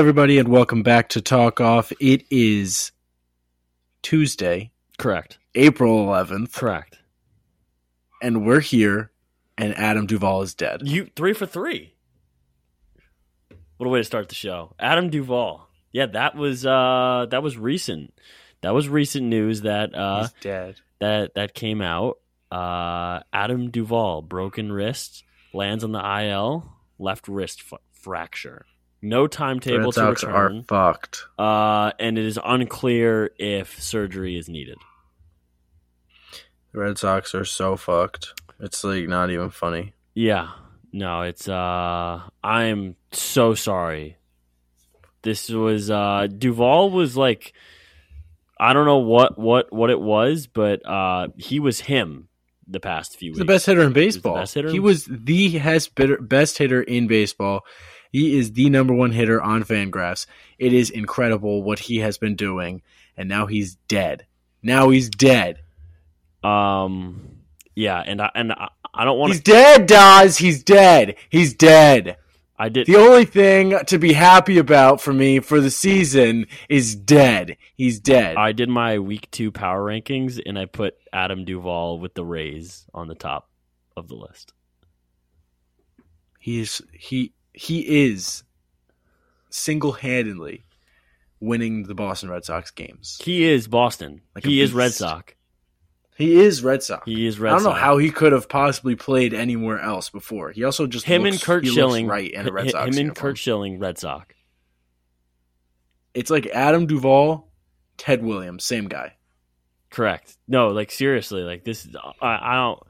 Everybody, and welcome back to Talk Off. It is Tuesday, Correct. April 11th, Correct. and we're here, and Adam Duvall is dead. You three for three. What a way to start the show. Adam Duvall. Yeah, that was uh that was recent. That was recent news that uh He's dead. that that came out. Uh Adam Duvall, broken wrist, lands on the IL, left wrist f- fracture. No timetable to return. Red to Sox are fucked. Uh and it is unclear if surgery is needed. The Red Sox are so fucked. It's like not even funny. Yeah. No, it's uh I'm so sorry. This was uh Duvall was like I don't know what what what it was, but uh he was him the past few He's weeks. the best hitter in was the baseball. best hitter? He was the best hitter, best hitter in baseball. He is the number one hitter on Fangraphs. It is incredible what he has been doing, and now he's dead. Now he's dead. Um yeah, and I and I, I don't want He's dead, Daz. He's dead. He's dead. I did The only thing to be happy about for me for the season is dead. He's dead. I did my week 2 power rankings and I put Adam Duvall with the Rays on the top of the list. he is he he is single handedly winning the Boston Red Sox games. He is Boston. Like he is Red. Sox. He is Red Sox. He is Red I don't know Sox. how he could have possibly played anywhere else before. He also just him looks, and Curt Schilling right in a Red Sox him and uniform. Curt Schilling Red Sox. It's like Adam Duvall, Ted Williams, same guy. Correct. No, like seriously, like this. is- I, I don't.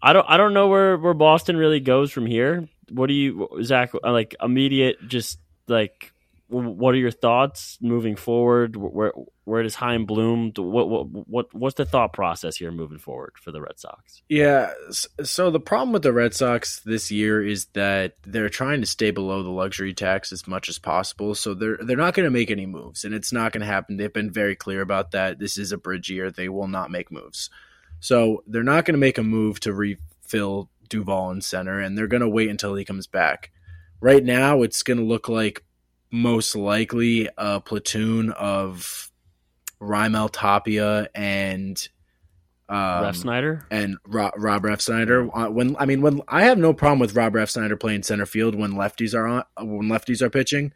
I don't. I don't know where where Boston really goes from here. What do you, Zach? Like immediate, just like, what are your thoughts moving forward? Where where does Chaim Bloom? What what what what's the thought process here moving forward for the Red Sox? Yeah. So the problem with the Red Sox this year is that they're trying to stay below the luxury tax as much as possible. So they're they're not going to make any moves, and it's not going to happen. They've been very clear about that. This is a bridge year. They will not make moves. So they're not going to make a move to refill Duvall in center, and they're going to wait until he comes back. Right now, it's going to look like most likely a platoon of Raimel Tapia and um, Refsnyder. and Rob, Rob Refsnyder. Uh, When I mean, when I have no problem with Rob Refsnyder playing center field when lefties are on when lefties are pitching.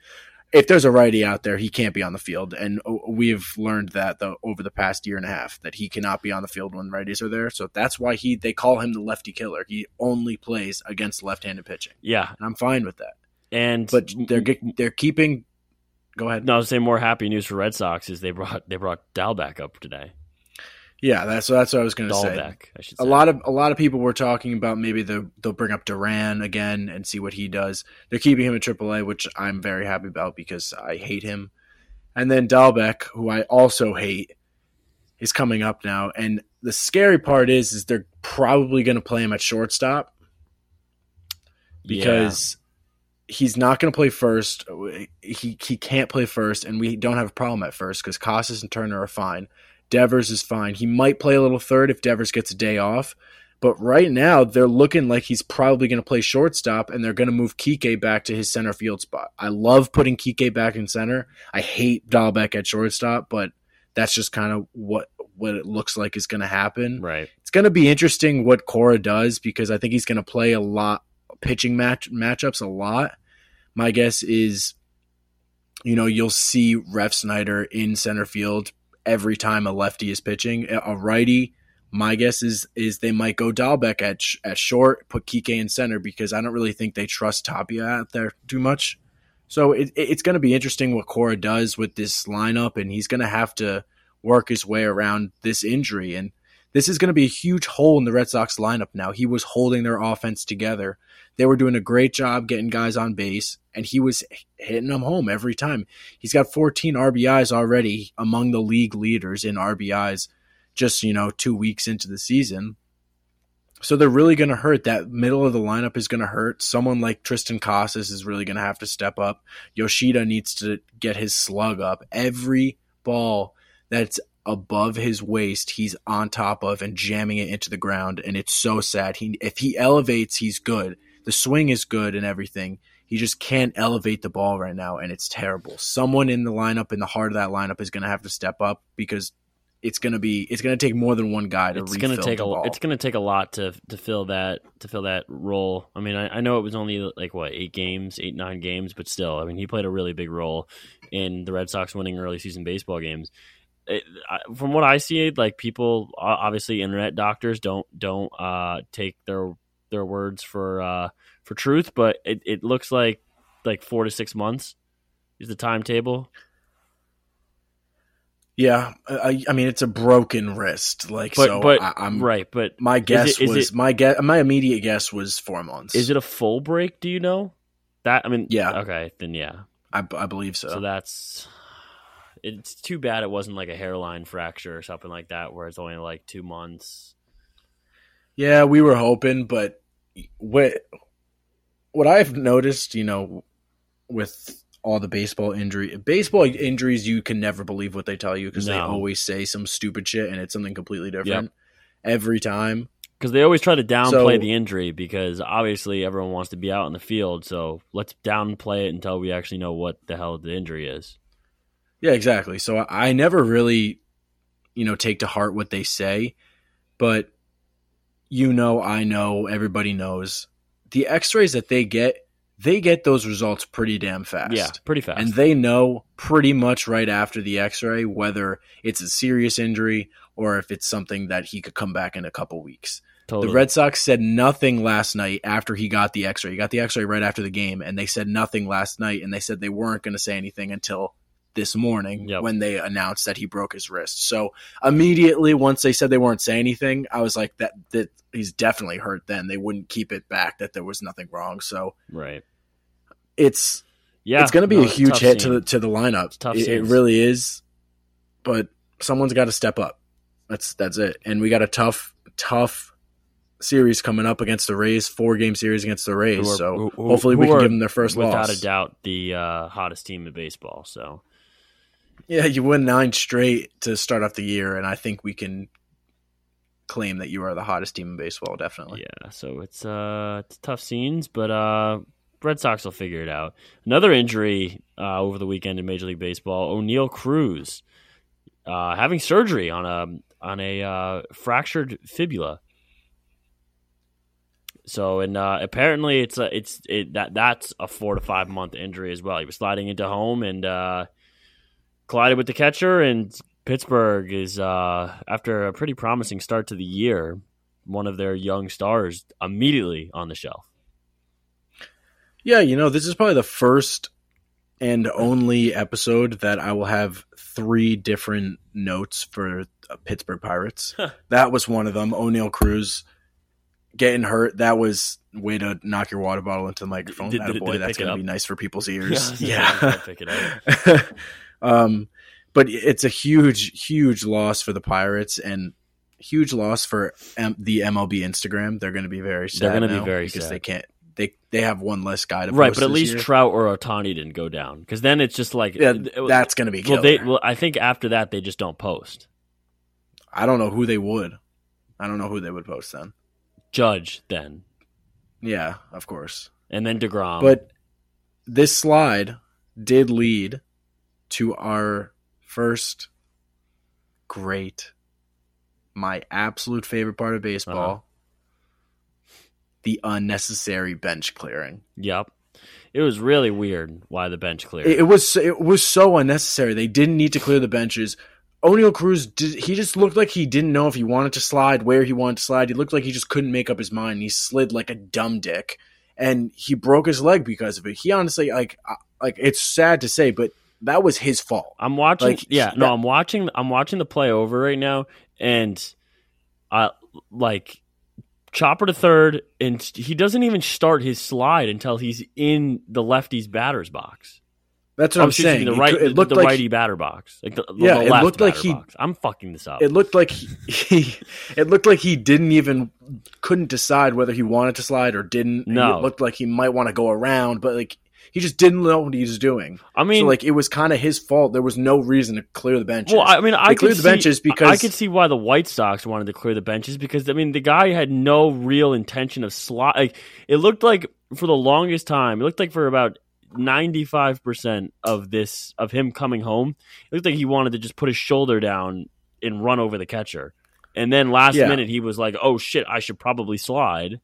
If there's a righty out there, he can't be on the field, and uh, we've learned that though over the past year and a half that he cannot be on the field when righties are there. So that's why he they call him the lefty killer. He only plays against left-handed pitching, Yeah, and I'm fine with that. and But they're they're keeping. Go ahead. no, I was saying more happy news for Red Sox is they brought they brought Dalbec up today. Yeah, that's that's what I was going to say. I should say. a lot of a lot of people were talking about maybe the, they'll bring up Duran again and see what he does. They're keeping him at AAA, which I'm very happy about because I hate him. And then Dalbec, who I also hate, is coming up now. And the scary part is, is they're probably going to play him at shortstop because he's not going to play first. He he can't play first, and we don't have a problem at first because Casas and Turner are fine. Devers is fine. He might play a little third if Devers gets a day off. But right now, they're looking like he's probably going to play shortstop, and they're going to move Kike back to his center field spot. I love putting Kike back in center. I hate Dalbec at shortstop, but that's just kind of what what it looks like is going to happen. right. It's going to be interesting what Cora does because I think he's going to play a lot pitching match matchups a lot. My guess is, you know, you'll see Refsnyder in center field every time a lefty is pitching. A righty, my guess is is they might go Dalbec at at short, put Kike in center because I don't really think they trust Tapia out there too much. So it- it's going to be interesting what Cora does with this lineup, and he's going to have to work his way around this injury. And this is going to be a huge hole in the Red Sox lineup now. He was holding their offense together. They were doing a great job getting guys on base, and he was hitting them home every time. He's got 14 RBIs already among the league leaders in RBIs just, you know, two weeks into the season. So they're really going to hurt. That middle of the lineup is going to hurt. Someone like Triston Casas is really going to have to step up. Yoshida needs to get his slug up. Every ball that's above his waist, he's on top of and jamming it into the ground, and it's so sad. He if he elevates, he's good. The swing is good and everything. He just can't elevate the ball right now, and it's terrible. Someone in the lineup, in the heart of that lineup, is going to have to step up because it's going to be it's going to take more than one guy to it's going to take a ball. it's going to take a lot to to fill that to fill that role. I mean, I, I know it was only like what eight games, eight nine games, but still, I mean, he played a really big role in the Red Sox winning early season baseball games. It, I, from what I see, like people, obviously, internet doctors don't don't uh, take their their words for uh, for truth, but it, it looks like like four to six months is the timetable. Yeah, I, I mean it's a broken wrist, like But so. but I, am right, but My guess it- was it- my guess. My immediate guess was four months. is it a full break? Do you know that? I mean, Yeah. Okay, then yeah. I, I believe so. So that's it's too bad it wasn't like a hairline fracture or something like that, where it's only like two months. yeah, we were hoping, but what what I've noticed, you know, with all the baseball injury, baseball injuries, you can never believe what they tell you because they always say some stupid shit and it's something completely different every time. Because they always try to downplay So- the injury because obviously everyone wants to be out in the field. So let's downplay it until we actually know what the hell the injury is. Yeah, exactly. So I, I never really, you know, take to heart what they say, but you know, I know, everybody knows the X-rays that they get, they get those results pretty damn fast. Yeah, pretty fast. and they know pretty much right after the X-ray whether it's a serious injury or if it's something that he could come back in a couple weeks. totally. The Red Sox said nothing last night after he got the X-ray. He got the X-ray right after the game, and they said nothing last night, and they said they weren't going to say anything until this morning Yep. when they announced that he broke his wrist. So immediately, once they said they weren't saying anything, I was like, that that he's definitely hurt. Then they wouldn't keep it back that there was nothing wrong. So right. it's Yeah, it's going to be no, a huge hit to the to the lineup. It, it really is, but someone's got to step up. That's that's it. And we got a tough tough series coming up against the Rays, four game series against the Rays. Who are- so who- who- hopefully we can give them their first without loss. a doubt the uh, hottest team in baseball. So Yeah, you win nine straight to start off the year, and I think we can claim that you are the hottest team in baseball. Definitely. yeah, so it's uh it's tough scenes, but uh Red Sox will figure it out. Another injury uh, over the weekend in Major League Baseball: Oneil Cruz uh, having surgery on a on a uh, fractured fibula. So and uh, apparently it's a, it's it, that that's a four to five month injury as well. He was sliding into home and uh, collided with the catcher, and Pittsburgh is uh, after a pretty promising start to the year, one of their young stars immediately on the shelf. Yeah, you know, this is probably the first and only episode that I will have three different notes for uh, Pittsburgh Pirates. that was one of them. Oneil Cruz getting hurt. That was way to knock your water bottle into the microphone. Did- did boy, did that's going to be nice for people's ears. Yeah, yeah. pick it um, but it's a huge, huge loss for the Pirates and huge loss for M- the MLB Instagram. They're going to be very sad. They're gonna be very because sad. they can't. They they have one less guy to post. right, but at least year. Trout or Ohtani didn't go down because then it's just like Yeah, that's going to be killer. well, they well I think after that they just don't post. I don't know who they would. I don't know who they would post then. Judge then, Yeah, of course. and then Degrom. But this slide did lead to our first great, my absolute favorite part of baseball, Uh-huh. the unnecessary bench clearing. yep, it was really weird why the bench cleared. It, it was it was so unnecessary. They didn't need to clear the benches. Oneil Cruz, did, he just looked like he didn't know if he wanted to slide, where he wanted to slide. He looked like he just couldn't make up his mind. He slid like a dumb dick, and he broke his leg because of it. He honestly, like, like it's sad to say, but that was his fault. I'm watching. Like, yeah, he- no, that- I'm watching. I'm watching the play over right now, and I like chopper to third, and he doesn't even start his slide until he's in the lefty's batter's box. That's what Oh, I'm me, saying. the right, It, the, looked the like righty batter box, like the, Yeah, the it looked like he- box. I'm fucking this up. it looked like he, he it looked like he didn't even couldn't decide whether he wanted to slide or didn't. No. it looked like he might want to go around, but like he just didn't know what he was doing. I mean, so like it was kind of his fault. There was no reason to clear the benches. Well, I mean, I cleared the see- benches because- I could see why the White Sox wanted to clear the benches because I mean the guy had no real intention of slide. Like, it looked like for the longest time, it looked like for about 95% of this of him coming home, it looked like he wanted to just put his shoulder down and run over the catcher. And then last Yeah. minute he was like, "Oh shit, I should probably slide."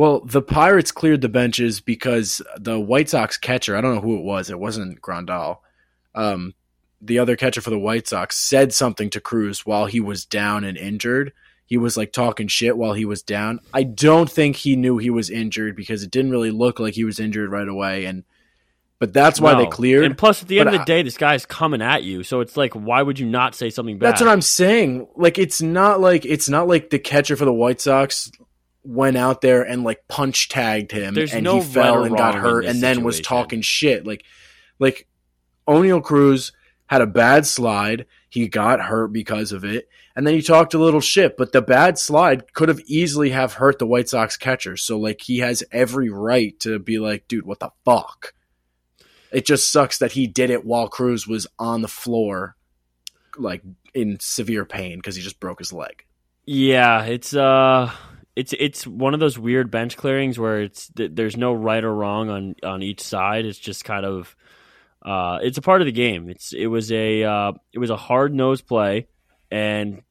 Well, the Pirates cleared the benches because the White Sox catcher, I don't know who it was, it wasn't Grandal. Um, the other catcher for the White Sox said something to Cruz while he was down and injured. He was like talking shit while he was down. I don't think he knew he was injured because it didn't really look like he was injured right away and but that's why they cleared. And plus at the end But of the day, this guy's coming at you. So it's like why would you not say something bad? That's what I'm saying. Like it's not like it's not like the catcher for the White Sox went out there and like punch tagged him There's and no he fell and got hurt and then was talking shit. Like like Oneil Cruz had a bad slide. He got hurt because of it. And then he talked a little shit, but the bad slide could have easily have hurt the White Sox catcher. So like he has every right to be like, dude, what the fuck? It just sucks that he did it while Cruz was on the floor like in severe pain because he just broke his leg. Yeah, it's uh it's it's one of those weird bench clearings where it's there's no right or wrong on on each side. It's just kind of uh it's a part of the game. It's it was a uh it was a hard nosed play and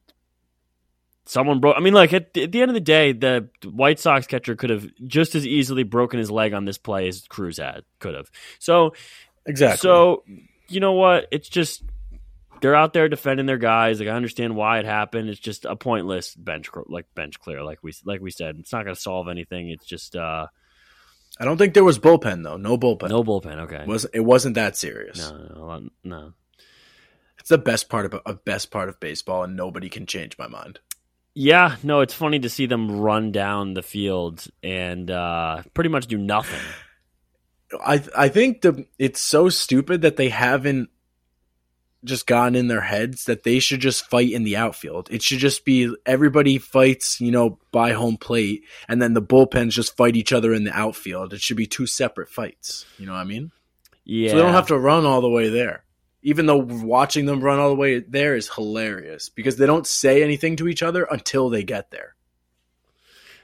someone broke I mean like at, at the end of the day the White Sox catcher could have just as easily broken his leg on this play as Cruz had could have. So Exactly. so, you know what? It's just they're out there defending their guys. Like I understand why it happened. It's just a pointless bench like bench clear. Like we like we said, it's not going to solve anything. It's just uh I don't think there was bullpen though. No bullpen. no bullpen. Okay, It wasn't it wasn't that serious. no, no, no. It's the best part of a best part of baseball, and nobody can change my mind. Yeah, no. It's funny to see them run down the field and uh pretty much do nothing. I I think the it's so stupid that they haven't just gotten in their heads that they should just fight in the outfield. It should just be everybody fights, you know, by home plate, and then the bullpens just fight each other in the outfield. It should be two separate fights. You know what I mean? Yeah, So they don't have to run all the way there. Even though watching them run all the way there is hilarious because they don't say anything to each other until they get there.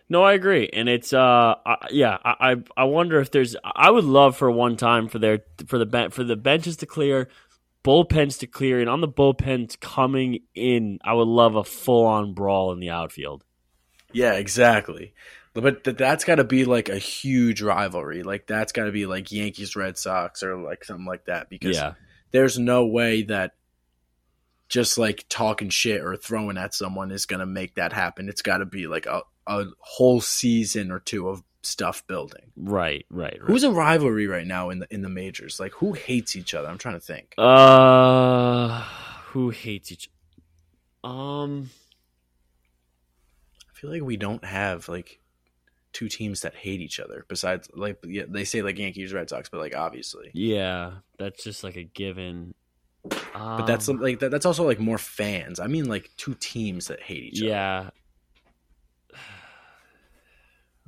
No, I agree, and it's uh, I, yeah, I, I I wonder if there's. I would love for one time for their for the ben- for the benches to clear, bullpens to clear, and on the bullpens coming in, I would love a full on brawl in the outfield. Yeah, exactly. But th- that's got to be like a huge rivalry. Like that's got to be like Yankees Red Sox or like something like that because Yeah, there's no way that just like talking shit or throwing at someone is going to make that happen. It's got to be like a, a whole season or two of stuff building. right, right, right. Who's a rivalry right now in the in the majors? Like who hates each other? I'm trying to think. uh, who hates each? Um, I feel like we don't have like two teams that hate each other besides like yeah, they say like Yankees Red Sox, but like obviously. yeah, that's just like a given. Um, But that's like that, that's also like more fans. I mean like two teams that hate each other. yeah.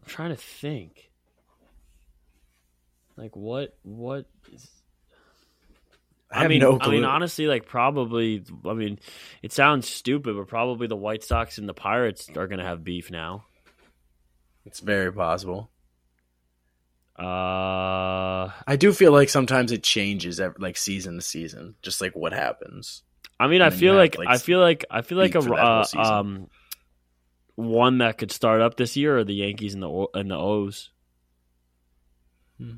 I'm trying to think. Like what? What is? I have mean, no I mean, honestly, like probably. I mean, it sounds stupid, but probably the White Sox and the Pirates are gonna have beef now. it's very possible. Uh, I do feel like sometimes it changes ev- like season to season, just like what happens. I mean, I And then feel like, like, I feel like I feel like a beef for that whole uh, um one that could start up this year are the Yankees and the and the O's. Hmm.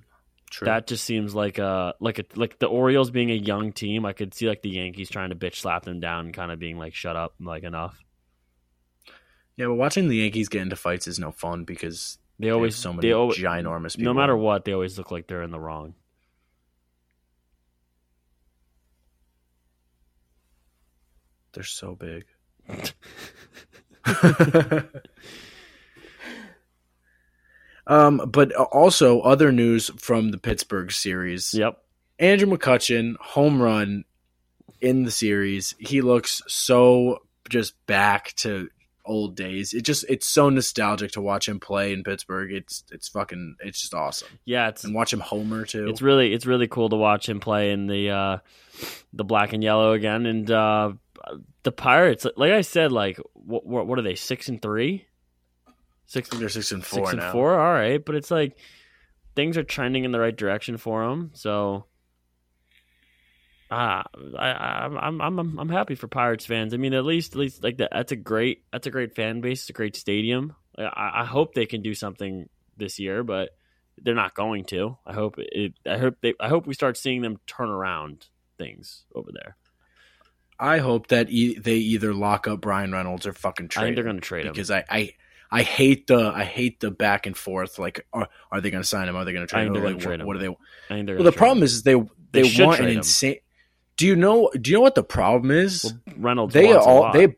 True. That just seems like a like a like the Orioles being a young team. I could see like the Yankees trying to bitch slap them down and kind of being like, "Shut up, like enough." yeah, but watching the Yankees get into fights is no fun because They they always so many they always, ginormous people. no matter what, they always look like they're in the wrong. They're so big. um, but also other news from the Pittsburgh series. Yep. Andrew McCutchen, home run in the series. He looks so just back to old days. It just it's so nostalgic to watch him play in Pittsburgh. It's it's fucking it's just awesome. Yeah, it's And watch him homer too. it's really it's really cool to watch him play in the uh the black and yellow again and uh the pirates like i said like what, what are they six and three Six, they're six and four six and now. four. All right, but it's like things are trending in the right direction for them. So, ah, I, I, I'm, I'm, I'm, I'm happy for Pirates fans. I mean, at least, at least, like that. That's a great, that's a great fan base. It's a great stadium. I, I hope they can do something this year, but they're not going to. I hope it. I hope they. I hope we start seeing them turn around things over there. I hope that e- they either lock up Bryan Reynolds or fucking trade. I think they're him, going to trade him. because I, I I hate the I hate the back and forth. Like, are, are they going to sign him? Are they going to trade him? Like, trade what, him. what are they? I think they're Well, the problem trade is they they, They want an him. insane. Do you know? Do you know what the problem is? Well, Reynolds. they all they,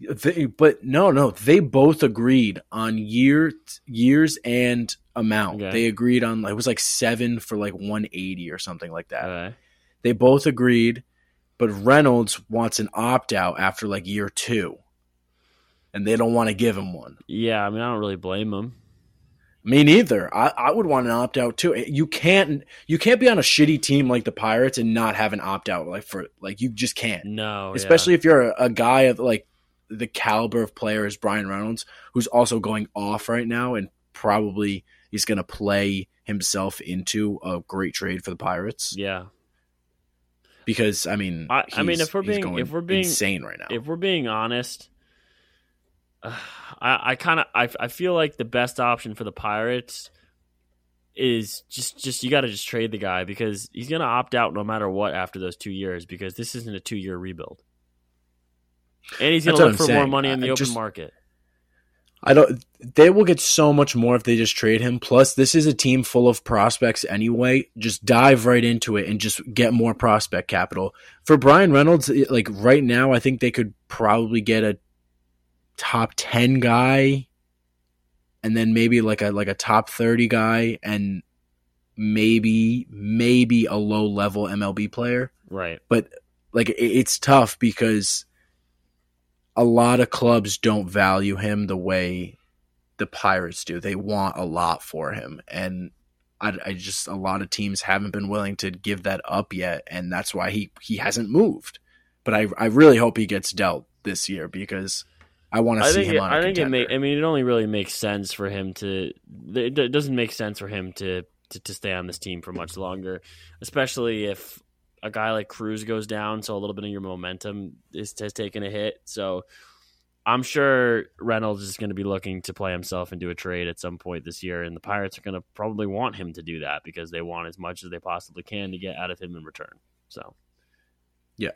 they but no no they both agreed on year years and amount. Okay. They agreed on it was like seven for like one eighty or something like that. Okay. They both agreed, but Reynolds wants an opt out after like year two, and they don't want to give him one. Yeah, I mean, I don't really blame him. Me neither. I, I would want an opt out too. Eh, you can't you can't be on a shitty team like the Pirates and not have an opt out like for like you just can't. No, Oh, yeah. Especially if you're a, a guy of like the caliber of player as Bryan Reynolds, who's also going off right now and probably he's going to play himself into a great trade for the Pirates yeah. Because I mean, I- I mean, if we're being- if we're being- insane right now, If we're being honest, uh, I, I kind of I, I feel like the best option for the Pirates is just just you got to just trade the guy because he's gonna opt out no matter what after those two years because this isn't a two year rebuild, and he's gonna That's look for more money in the I open just- market. I don't. They will get so much more if they just trade him. Plus, this is a team full of prospects anyway. Just dive right into it and just get more prospect capital for Bryan Reynolds. Eh, like right now, I think they could probably get a top ten guy, and then maybe like a like a top thirty guy, and maybe maybe a low level MLB player Right. But like it, it's tough because a lot of clubs don't value him the way the Pirates do. They want a lot for him, and I, I just a lot of teams haven't been willing to give that up yet, and that's why he he hasn't moved. But I I really hope he gets dealt this year because I want to see him it, on a I think it contender. make, I mean it only really makes sense for him to it it doesn't make sense for him to, to to stay on this team for much longer, especially if a guy like Cruz goes down, so a little bit of your momentum is has taken a hit. So I'm sure Reynolds is going to be looking to play himself into a trade at some point this year, and the Pirates are going to probably want him to do that because they want as much as they possibly can to get out of him in return. So, Yeah.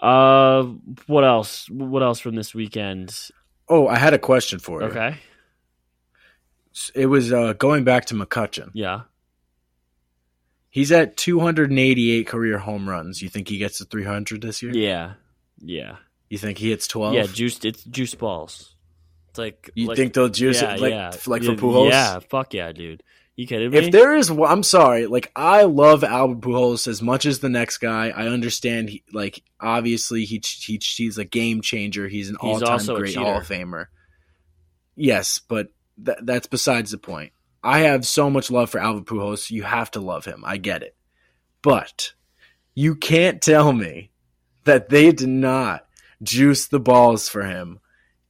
Uh, what else? What else from this weekend? oh, I had a question for you. Okay. It was uh, going back to McCutchen. Yeah. He's at 288 career home runs. You think he gets to 300 this year? Yeah. Yeah. You think he hits 12? Yeah, juiced it's juice balls. It's like You like- think they'll juice yeah, it like yeah. like for Pujols? Yeah, fuck yeah, dude. You kidding me? If there is, I'm sorry. Like I love Albert Pujols as much as the next guy. I understand. He, like obviously he, he he's a game changer. He's an He's all time also great. Hall of Famer. Yes, but th- that's besides the point. I have so much love for Albert Pujols. You have to love him. I get it, but you can't tell me that they did not juice the balls for him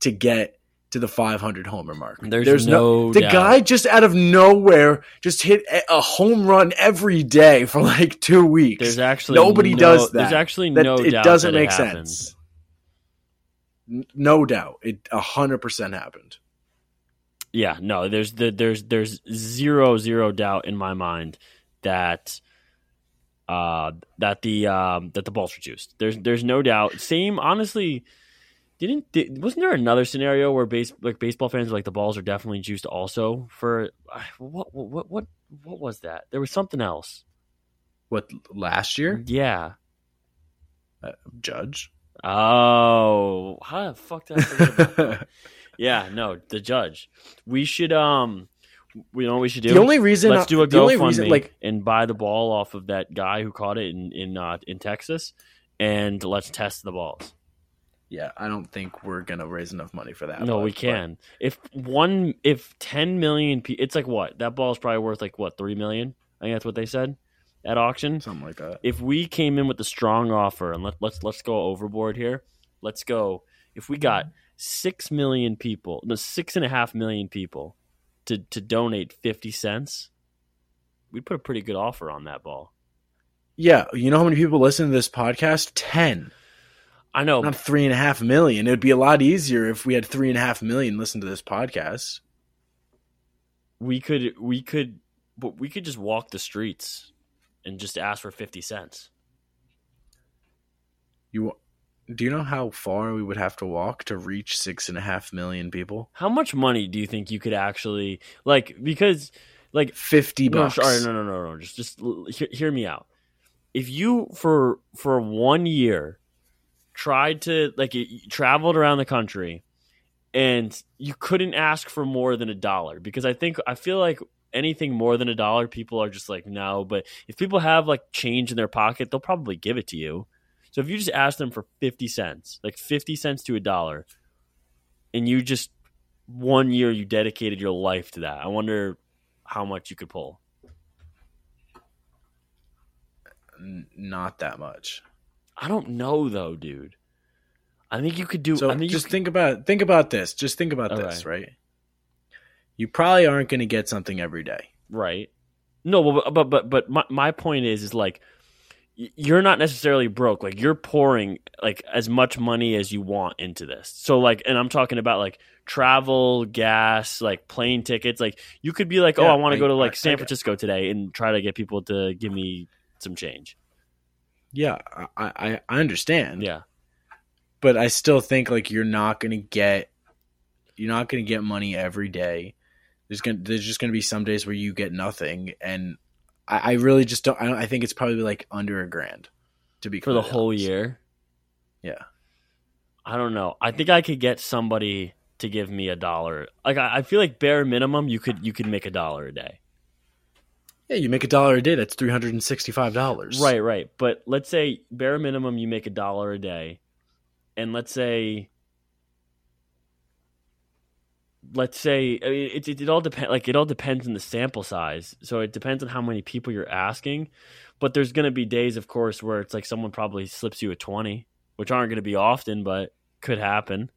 to get to the 500 homer mark. There's no the doubt. guy just out of nowhere just hit a- home run every day for like two weeks. there's actually nobody no- does that. There's actually that no it doubt doesn't that it make sense. No doubt, it hundred percent happened. Yeah, no, there's the, there's there's zero zero doubt in my mind that uh that the um that the balls were juiced. There's there's no doubt. Same honestly didn't di- wasn't there another scenario where base like baseball fans were like the balls are definitely juiced also for uh, what what what what was that? There was something else. What last year, Yeah. Judge? Oh, how the fuck did I forget about that? Yeah, no, the judge. We should um we know what we should do. the only reason, Let's do a the only GoFundMe reason, like and buy the ball off of that guy who caught it in in uh, in Texas, and let's test the balls. yeah, I don't think we're gonna raise enough money for that. no, but- we but can. If one, if ten million, pe- it's like what that ball is probably worth like what three million. I think that's what they said at auction. something like that. If we came in with a strong offer and let, let's let's go overboard here. Let's go. If we got six million people, no, six and a half million people to to donate fifty cents, we'd put a pretty good offer on that ball. Yeah, you know how many people listen to this podcast? Ten. I know. Not three and a half million. It would be a lot easier if we had three and a half million listen to this podcast. We could we could but we could just walk the streets and just ask for fifty cents. You do you know how far we would have to walk to reach six and a half million people? How much money do you think you could actually like? Because like fifty no, bucks. sorry, no, no, no, no. Just just hear, hear me out. If you for for one year tried to like traveled around the country and you couldn't ask for more than a dollar because I think I feel like anything more than a dollar people are just like no but if people have like change in their pocket they'll probably give it to you so if you just ask them for 50 cents like 50 cents to a dollar and you just one year you dedicated your life to that i wonder how much you could pull not that much. i don't know though dude i think you could do So think just could, think about think about this. Just think about this, right? You probably aren't going to get something every day. right no but but but, but my, my point is is like you're not necessarily broke. Like you're pouring like as much money as you want into this. So like and i'm talking about like travel gas like plane tickets. Like you could be like oh i want to go to like I san francisco today and try to get people to give me some change. Yeah, I I, understand. yeah. But I still think like you're not going to get you're not to get money every day. There's to there's just going to be some days where you get nothing, and I, I really just don't. I, don't. I think it's probably like under a grand to be for the completely whole year Yeah, i don't know i think i could get somebody to give me a dollar like I, I feel like bare minimum you could you could make a dollar a day yeah. You make a dollar a day. That's three hundred and sixty five dollars. Right, right. But let's say bare minimum you make a dollar a day, and let's say, let's say I mean, it, it, it all depends. Like it all depends on the sample size. So it depends on how many people you're asking. But there's going to be days, of course, where it's like someone probably slips you a twenty, which aren't going to be often, but could happen.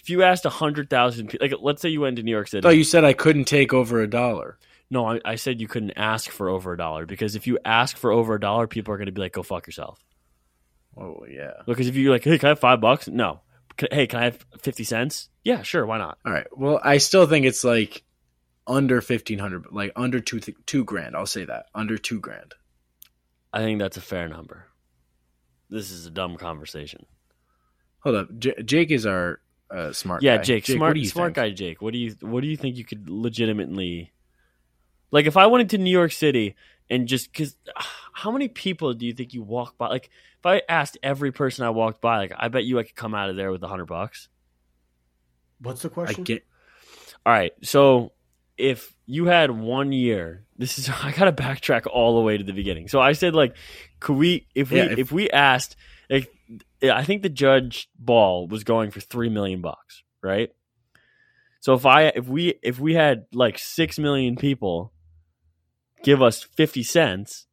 If you asked a hundred thousand, like let's say you went to New York City. thought you said I couldn't take over a dollar. No, I, I said you couldn't ask for over a dollar because if you ask for over a dollar, people are going to be like, "Go fuck yourself." Oh yeah. Because if you're like, "Hey, can I have five bucks?" No. Hey, can I have fifty cents? Yeah, sure. Why not? All right. Well, I still think it's like under fifteen hundred, like under two th- two grand. I'll say that under two grand. I think that's a fair number. This is a dumb conversation. Hold up, J- Jake is our uh, smart. Yeah, guy. Jake, what smart, smart think? guy, Jake. What do you, what do you think you could legitimately, like, if I went into New York City and just because, how many people do you think you walk by? Like, if I asked every person I walked by, like, I bet you I could come out of there with a hundred bucks. What's the question? I question? get. All right. So if you had one year, this is I gotta backtrack all the way to the beginning. So I said like, could we if we Yeah, if, if- we asked like I think the judge ball was going for three million bucks, right? So if I if we if we had like six million people give us fifty cents,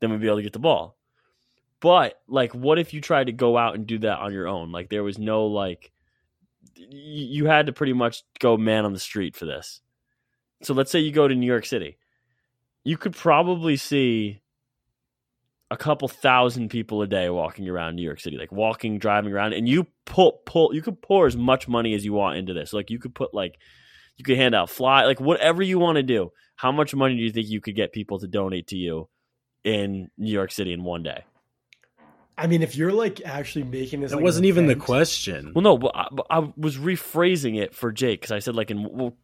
then we'd be able to get the ball. But like, what if you tried to go out and do that on your own? Like, there was no like, you had to pretty much go man on the street for this. So let's say you go to New York City, you could probably see a couple thousand people a day walking around New York City, like walking, driving around, and you pull pull you could pour as much money as you want into this. Like you could put like you could hand out fly like whatever you want to do. How much money do you think you could get people to donate to you in New York City in one day? I mean, if you're like actually making this, That like, wasn't even the question. Well, no, but I, but I was rephrasing it for Jake because I said like in well,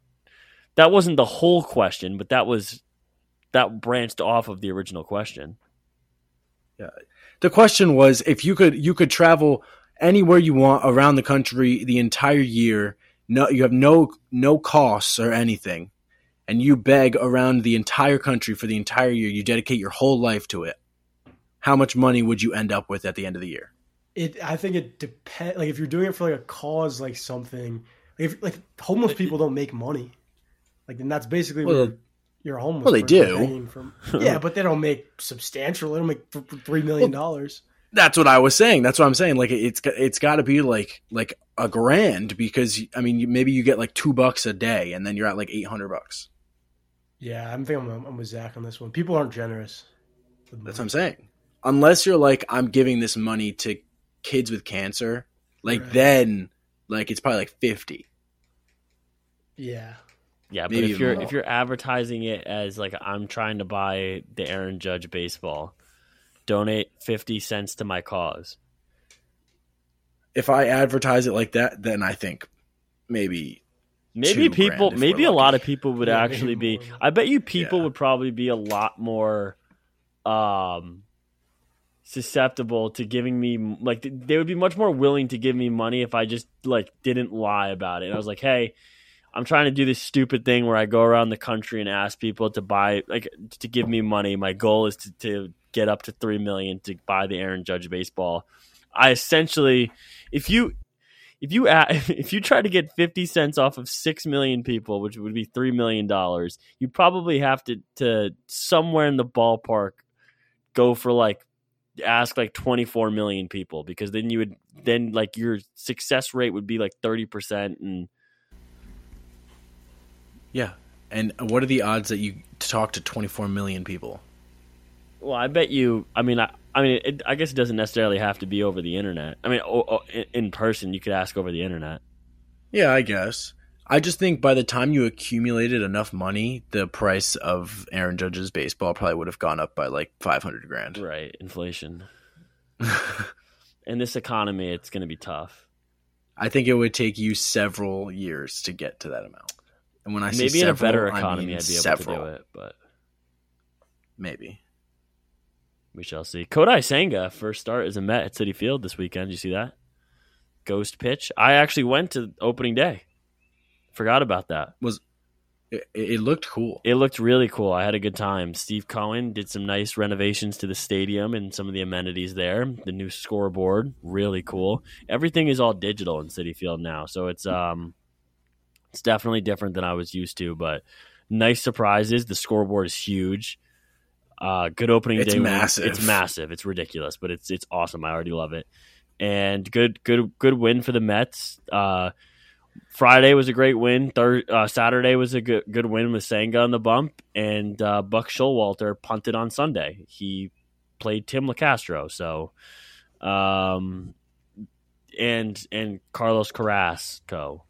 that wasn't the whole question, but that was that branched off of the original question. The question was if you could you could travel anywhere you want around the country the entire year. No, you have no no costs or anything, and you beg around the entire country for the entire year. You dedicate your whole life to it. How much money would you end up with at the end of the year? It. I think it depends. Like if you're doing it for like a cause, like something. Like, if, like homeless people don't make money. Like then that's basically Well, where you're homeless. well, they do. From. Yeah, but they don't make substantial. They don't make th- th- three million dollars. That's what I was saying. That's what I'm saying. Like it's it's got to be like like a grand because I mean maybe you get like two bucks a day and then you're at like eight hundred bucks. Yeah, I'm thinking I'm, I'm with Zach on this one. People aren't generous. That's what I'm saying. Unless you're like I'm giving this money to kids with cancer, like Right. then like it's probably like fifty. Yeah. Yeah, but if you're even if you're advertising it as like I'm trying to buy the Aaron Judge baseball, donate fifty cents to my cause. If I advertise it like that, then I think maybe Maybe people, maybe a lot of people would Yeah, actually be. I bet you people Yeah. would probably be a lot more um susceptible to giving me like they would be much more willing to give me money if I just like didn't lie about it. And I was like, "Hey, I'm trying to do this stupid thing where I go around the country and ask people to buy like to give me money. My goal is to, to get up to 3 million to buy the Aaron Judge baseball." I essentially if you if you a- if you try to get 50 cents off of 6 million people which would be 3 million dollars you probably have to to somewhere in the ballpark go for like ask like 24 million people because then you would then like your success rate would be like 30% and yeah. And what are the odds that you talk to 24 million people? Well I bet you I mean I I mean it, I guess it doesn't necessarily have to be over the internet I mean o- o- in, person you could ask over the internet Yeah, I guess. I just think by the time you accumulated enough money, the price of Aaron Judge's baseball probably would have gone up by like 500 grand. right inflation in this economy it's going to be tough I think it would take you several years to get to that amount. And when I say maybe in a several, better I economy mean I'd be able several. to do it but Maybe. We shall see. Kodai Senga first start as a Met at Citi Field this weekend. You see that ghost pitch? I actually went to opening day. Forgot about that. Was It, it looked cool. It looked really cool. I had a good time. Steve Cohen did some nice renovations to the stadium and some of the amenities there. The new scoreboard, really cool. Everything is all digital in Citi Field now, so it's um, it's definitely different than I was used to. But nice surprises. The scoreboard is huge. Uh, good opening It's day. win. massive. It's massive. It's ridiculous, but it's it's awesome. I already love it. And good good good win for the Mets. Uh, Friday was a great win. Third uh, Saturday was a good good win with Senga on the bump, and uh, Buck Showalter punted on Sunday. He played Tim Locastro, so um, and and Carlos Carrasco.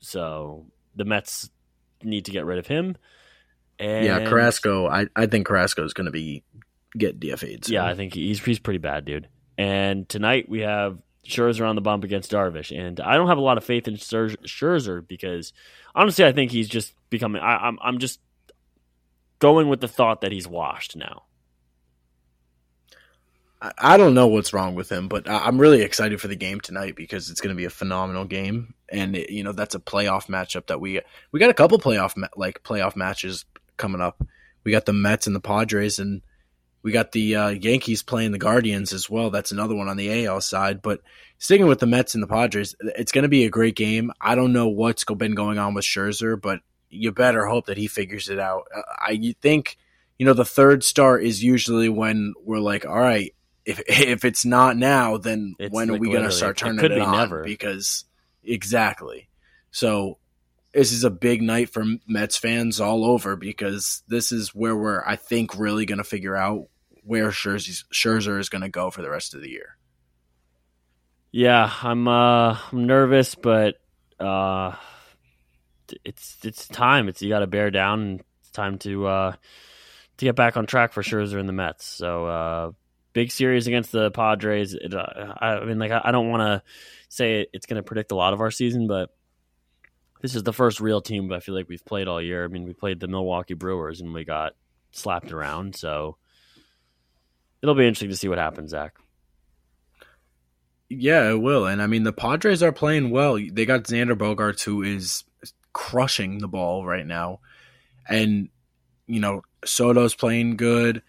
So the Mets need to get rid of him. And yeah, Carrasco. I, I think Carrasco is going to be get DFA'd. soon. Yeah, I think he's he's pretty bad, dude. And tonight we have Scherzer on the bump against Darvish, and I don't have a lot of faith in Scher- Scherzer because honestly, I think he's just becoming. I, I'm I'm just going with the thought that he's washed now. I, I don't know what's wrong with him, but I, I'm really excited for the game tonight because it's going to be a phenomenal game, and it, you know that's a playoff matchup that we we got a couple playoff like playoff matches coming up. We got the Mets and the Padres, and we got the uh, Yankees playing the Guardians as well. That's another one on the AL side. But sticking with the Mets and the Padres, it's going to be a great game. I don't know what's been going on with Scherzer, but you better hope that he figures it out. Uh, I think you know the third start is usually when we're like, all right, if if it's not now, then It's when are we going to start it turning could it be on? never. Because exactly. So this is a big night for Mets fans all over because this is where we're I think really going to figure out where Scherzer, is going to go for the rest of the year. Yeah, I'm uh I'm nervous, but uh it's it's time. It's you got to bear down. And it's time to uh to get back on track for Scherzer and the Mets. So uh big series against the Padres. It, uh, I, I mean, like I, I don't want to say it's going to predict a lot of our season, but this is the first real team I feel like we've played all year. I mean, we played the Milwaukee Brewers and we got slapped around. So it'll be interesting to see what happens, Zach. Yeah, it will. And I mean, the Padres are playing well. They got Xander Bogaerts, who is crushing the ball right now. And, you know, Soto's playing good.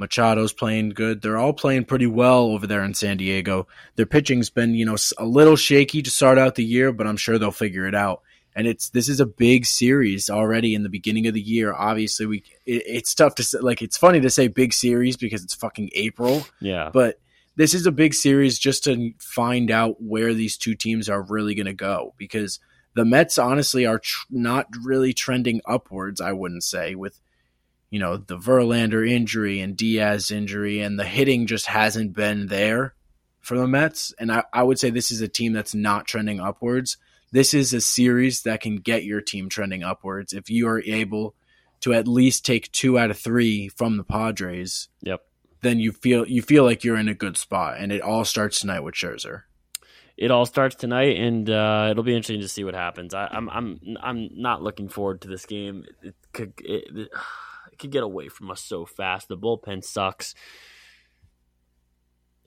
Machado's playing good. They're all playing pretty well over there in San Diego. Their pitching's been, you know, a little shaky to start out the year, but I'm sure they'll figure it out. And it's this is a big series already in the beginning of the year. Obviously, we it, it's tough to say, like it's funny to say big series because it's fucking April, Yeah. but this is a big series just to find out where these two teams are really going to go because the Mets honestly are tr- not really trending upwards. I wouldn't say with you know the Verlander injury and Diaz injury, and the hitting just hasn't been there for the Mets. And I, I would say this is a team that's not trending upwards. This is a series that can get your team trending upwards if you are able to at least take two out of three from the Padres. Yep. Then you feel you feel like you're in a good spot, and it all starts tonight with Scherzer. It all starts tonight, and uh, it'll be interesting to see what happens. I, I'm I'm I'm not looking forward to this game. It could it, it, it could get away from us so fast. The bullpen sucks.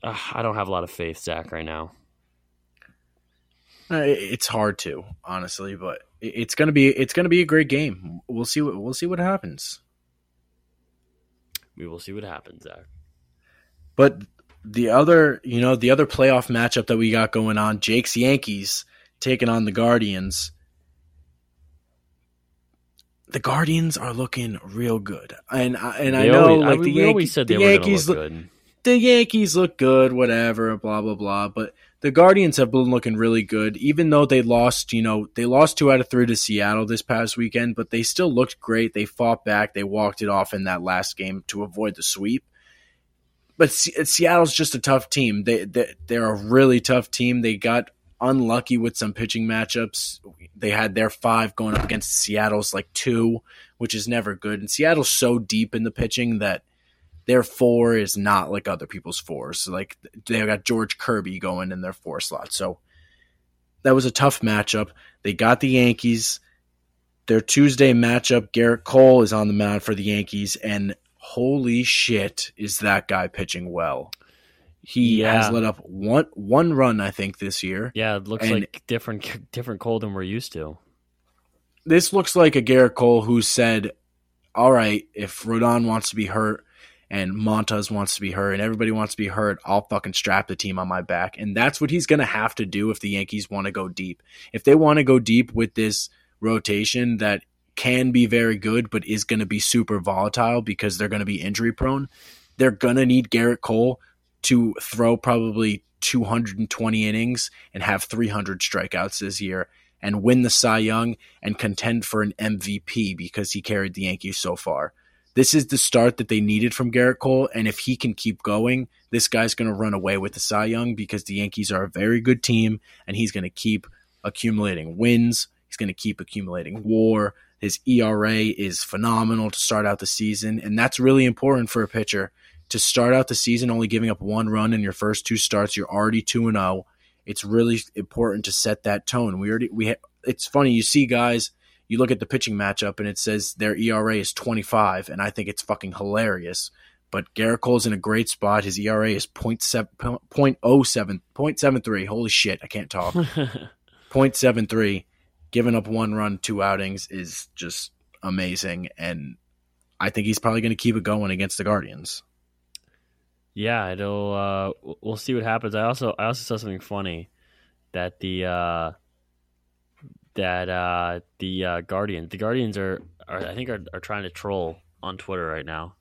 Uh, I don't have a lot of faith, Zach, right now. Uh, It's hard to honestly, but it's gonna be it's gonna be a great game. We'll see what we'll see what happens. We will see what happens, Zach. But the other, you know, the other playoff matchup that we got going on, Jake's Yankees taking on the Guardians. The Guardians are looking real good, and I- and I know always, like I- the Yankees, said the were Yankees look look, good. the Yankees look good, whatever, blah blah blah. But the Guardians have been looking really good, even though they lost. You know, they lost two out of three to Seattle this past weekend, but they still looked great. They fought back. They walked it off in that last game to avoid the sweep. But Se- Seattle's just a tough team. They, they they're a really tough team. They got unlucky with some pitching matchups. They had their five going up against Seattle's like two, which is never good. And Seattle's so deep in the pitching that their four is not like other people's fours. Like they got George Kirby going in their four slot. So that was a tough matchup. They got the Yankees. Their Tuesday matchup, Gerrit Cole is on the mound for the Yankees, and holy shit, is that guy pitching well? He Yeah. has let up one one run, I think, this year. Yeah, it looks And- like different different cold than we're used to. this looks like a Gerrit Cole who said, "All right, if Rodon wants to be hurt and Montas wants to be hurt and everybody wants to be hurt, I'll fucking strap the team on my back." And that's what he's going to have to do if the Yankees want to go deep. If they want to go deep with this rotation that can be very good but is going to be super volatile because they're going to be injury prone, they're going to need Gerrit Cole to throw probably 220 innings and have 300 strikeouts this year and win the Cy Young and contend for an MVP because he carried the Yankees so far. This is the start that they needed from Gerrit Cole, and if he can keep going, this guy's going to run away with the Cy Young because the Yankees are a very good team, and he's going to keep accumulating wins. He's going to keep accumulating WAR. His ERA is phenomenal to start out the season, and that's really important for a pitcher to start out the season only giving up one run in your first two starts. You're already two and zero it's really important to set that tone. We already we ha- it's funny you see guys you look at the pitching matchup and it says their ERA is 25 and I think it's fucking hilarious. But Gerrit Cole's in a great spot. His ERA is 0.7, 0.07, 0.73. Holy shit, I can't talk. 0.73. Giving up one run, two outings is just amazing. And I think he's probably going to keep it going against the Guardians. Yeah, it'll. Uh, we'll see what happens. I also I also saw something funny that the uh, that uh, the uh, Guardians the Guardians are, are I think are, are trying to troll on Twitter right now.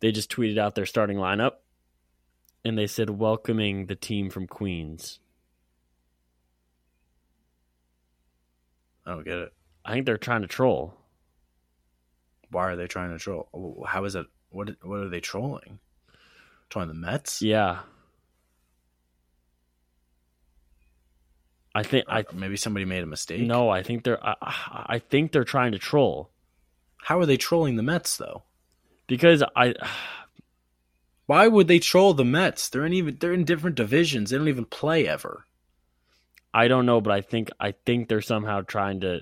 They just tweeted out their starting lineup, and they said welcoming the team from Queens. I don't get it. I think they're trying to troll. Why are they trying to troll? How is it? What what are they trolling? Trolling the Mets? Yeah. I think I Maybe somebody made a mistake. no. I think they're. I, I I think they're trying to troll How are they trolling the Mets though? because I. Why would they troll the Mets? They're in even they're in different divisions. They don't even play ever. I don't know, but I think I think they're somehow trying to.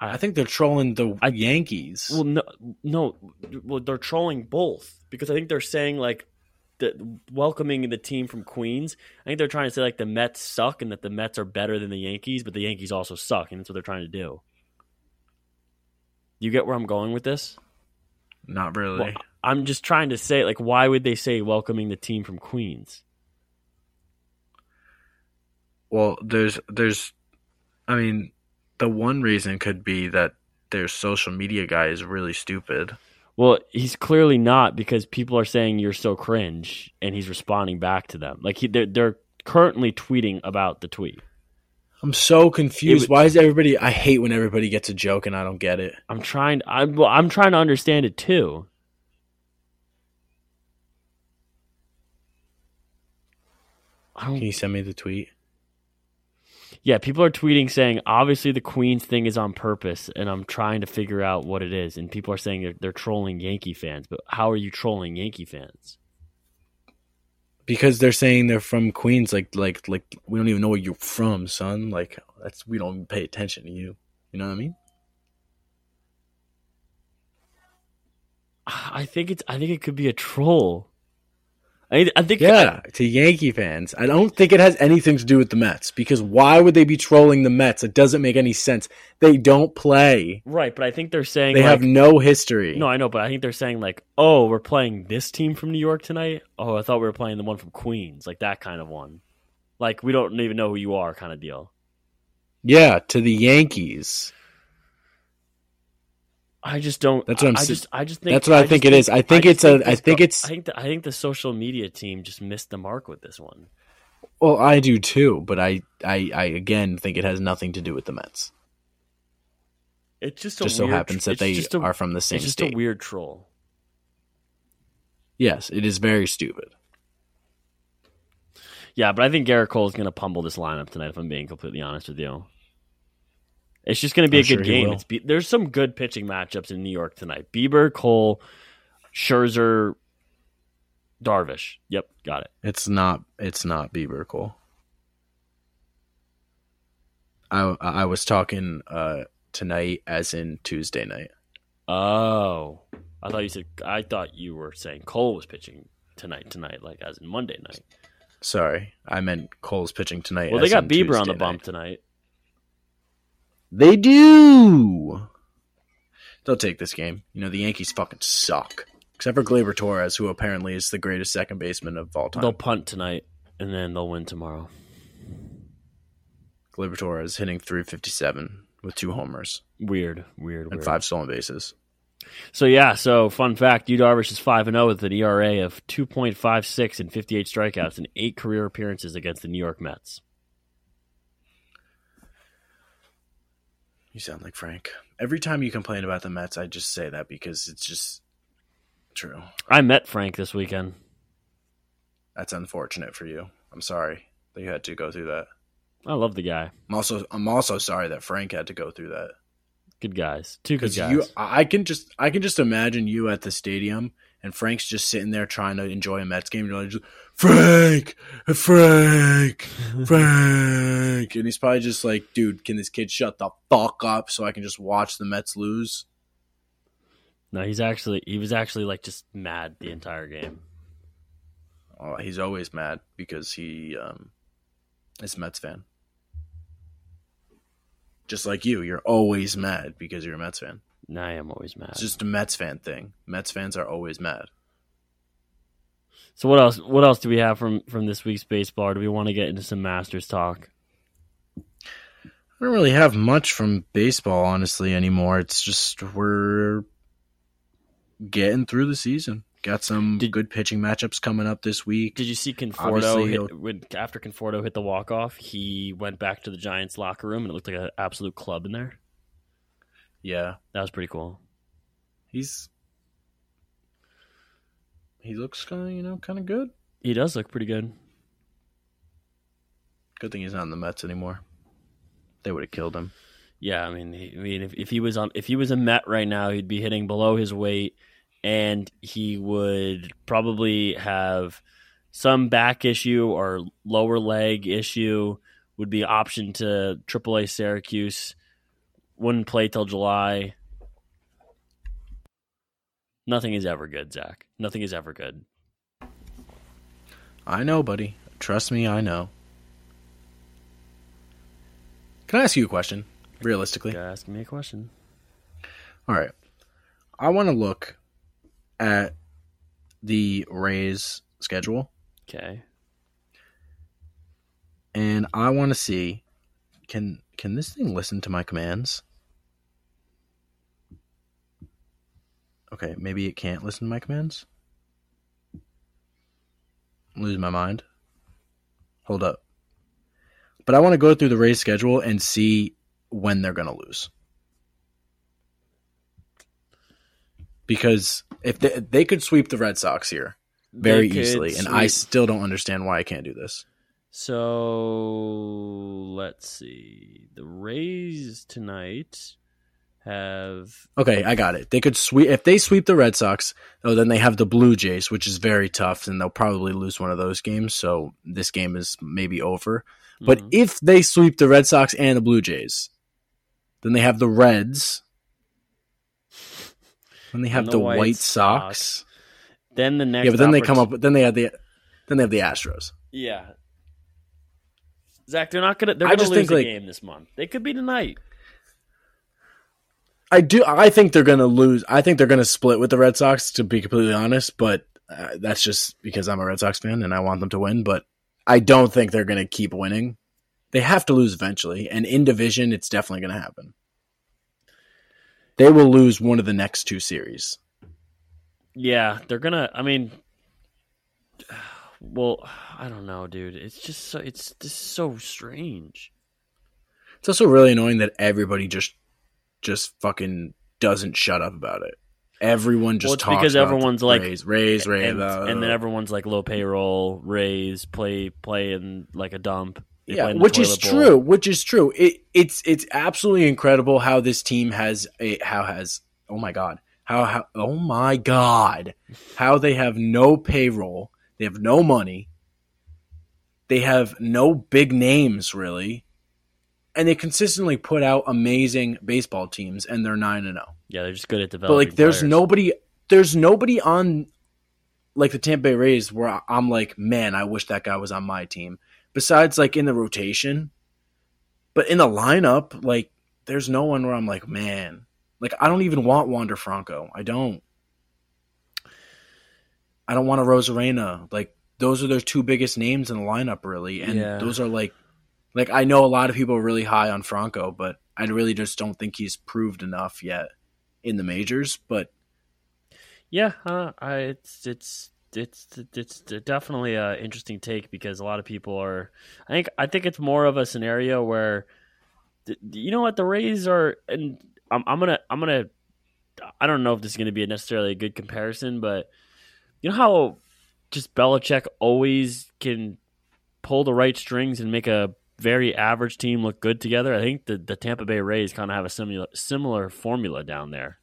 I think they're trolling the I- Yankees. Well, no, no. Well, they're trolling both because I think they're saying like the welcoming the team from Queens. I think they're trying to say like the Mets suck and that the Mets are better than the Yankees, but the Yankees also suck, and that's what they're trying to do. You get where I'm going with this? Not really. Well, I'm just trying to say like why would they say welcoming the team from Queens? Well, there's there's I mean, the one reason could be that their social media guy is really stupid. Well, he's clearly not because people are saying you're so cringe, and he's responding back to them. Like he, they're, they're currently tweeting about the tweet. I'm so confused. It Why is everybody? I hate when everybody gets a joke and I don't get it. I'm trying. I'm well, I'm trying to understand it too. Can you send me the tweet? Yeah, people are tweeting saying obviously the Queens thing is on purpose, and I'm trying to figure out what it is. And people are saying they're, they're trolling Yankee fans, but how are you trolling Yankee fans? Because they're saying they're from Queens. Like, like, like we don't even know where you're from, son. Like, that's we don't pay attention to you. You know what I mean? I think it's. I think it could be a troll. I, I think. Yeah, to Yankee fans. I don't think it has anything to do with the Mets because why would they be trolling the Mets? It doesn't make any sense. They don't play. right, but I think they're saying They like, have no history. No, I know, but I think they're saying like, "Oh, we're playing this team from New York tonight." Oh, I thought we were playing the one from Queens, like that kind of one. Like we don't even know who you are, kind of deal. Yeah, to the Yankees. I just don't. That's what I'm I, I just, I just think. That's what I just think it is. I think just it's a- I think it's- I think. The, I think the social media team just missed the mark with this one. Well, I do too, but I, I, I again think it has nothing to do with the Mets. It just a Just so weird, happens that they a, are from the same It's just state. a weird troll. yes, it is very stupid. Yeah, but I think Gerrit Cole is going to pummel this lineup tonight. If I'm being completely honest with you, it's just going to be I'm a good sure he game. It's be- there's some good pitching matchups in New York tonight. Bieber, Cole, Scherzer, Darvish. Yep, got it. It's not. It's not Bieber Cole. I I was talking uh, tonight, as in Tuesday night. Oh, I thought you said. I thought you were saying Cole was pitching tonight. Tonight, like as in Monday night. Sorry, I meant Cole's pitching tonight. Well, they got Bieber on the bump night. tonight. They do. They'll take this game. You know the Yankees fucking suck, except for Gleyber Torres, who apparently is the greatest second baseman of all time. They'll punt tonight, and then they'll win tomorrow. Gleyber Torres hitting 357 with two homers Weird, weird, and weird. five stolen bases. So yeah, so fun fact: Yu Darvish is five and zero with an ERA of two point five six and fifty eight strikeouts and eight career appearances against the New York Mets. You sound like Frank. Every time you complain about the Mets, I just say that because it's just true. I met Frank this weekend. That's unfortunate for you. I'm sorry that you had to go through that. I love the guy. I'm also I'm also sorry that Frank had to go through that. Good guys, two good guys. you, I can just, I can just imagine you at the stadium, and Frank's just sitting there trying to enjoy a Mets game. You're like, Frank, Frank, Frank, and he's probably just like, dude, can this kid shut the fuck up so I can just watch the Mets lose? no, he's actually he was actually like just mad the entire game. Oh, he's always mad because he um, is a Mets fan. Just like you, you're always mad because you're a Mets fan. Now I am always mad. It's just a Mets fan thing. Mets fans are always mad. So what else? What else do we have from from this week's baseball? Or do we want to get into some Masters talk? I don't really have much from baseball, honestly, anymore. It's just we're getting through the season. Got some Did- good pitching matchups coming up this week. Did you see Conforto hit, when, after Conforto hit the walk off? He went back to the Giants locker room and it looked like an absolute club in there. yeah, That was pretty cool. he's he looks kind of you know kind of good. He does look pretty good. Good thing he's not in the Mets anymore. They would have killed him. Yeah, I mean, he, I mean, if, if he was on, if he was a Met right now, he'd be hitting below his weight, and he would probably have some back issue or lower leg issue. Would be option to AAA Syracuse. Wouldn't play till July. Nothing is ever good, Zach. Nothing is ever good. I know, buddy. Trust me, I know. Can I ask you a question? Realistically, ask me a question. All right. I want to look at the Rays schedule Okay. and I want to see can can this thing listen to my commands? Okay, maybe it can't listen to my commands. Lose my mind. Hold up. But I want to go through the Rays schedule and see when they're going to lose. Because if they, they could sweep the Red Sox here very easily, and I still don't understand why I can't do this. So let's see. The Rays tonight have Okay, I got it. They could sweep if they sweep the Red Sox. Oh, then they have the Blue Jays, which is very tough, and they'll probably lose one of those games. So this game is maybe over. But Mhm. if they sweep the Red Sox and the Blue Jays, then they have the Reds. Then they have the the, White White Sox. Sox. then the next Yeah, but then they come up. Then they have the. Then they have the Astros. Yeah. Zach, they're not gonna. They're I gonna lose think, a like- game this month. They could be tonight. I do. I think they're going to lose. I think they're going to split with the Red Sox. To be completely honest, but uh, that's just because I'm a Red Sox fan and I want them to win. But I don't think they're going to keep winning. They have to lose eventually, and in division, it's definitely going to happen. They will lose one of the next two series. Yeah, they're gonna. I mean, well, I don't know, dude. It's just so. It's just so strange. It's also really annoying that everybody just just fucking doesn't shut up about it. Everyone just Well, talks because about everyone's like- Rays, raise, Rays, and, uh, and then everyone's like low payroll, Rays, play play in like a dump. They yeah, which is bowl. true. Which is true. It it's it's absolutely incredible how this team has a how has oh my god how how oh my god how they have no payroll. They have no money. They have no big names really, and they consistently put out amazing baseball teams, and they're nine and zero. Yeah, they're just good at developing. But like, there's players. nobody, there's nobody on like the Tampa Bay Rays where I'm like, man, I wish that guy was on my team. Besides, like in the rotation, but in the lineup, like, there's no one where I'm like, man, like I don't even want Wander Franco. I don't. I don't want Arozarena. Like those are their two biggest names in the lineup, really, and Yeah. those are like, like I know a lot of people are really high on Franco, but I really just don't think he's proved enough yet in the majors. But Yeah, uh, I, it's it's it's it's definitely a interesting take because a lot of people are. I think I think it's more of a scenario where, you know what, the Rays are, and I'm I'm gonna I'm gonna. I don't know if this is gonna be necessarily a good comparison, but you know how just Belichick always can pull the right strings and make a very average team look good together. I think the the Tampa Bay Rays kind of have a similar similar formula down there.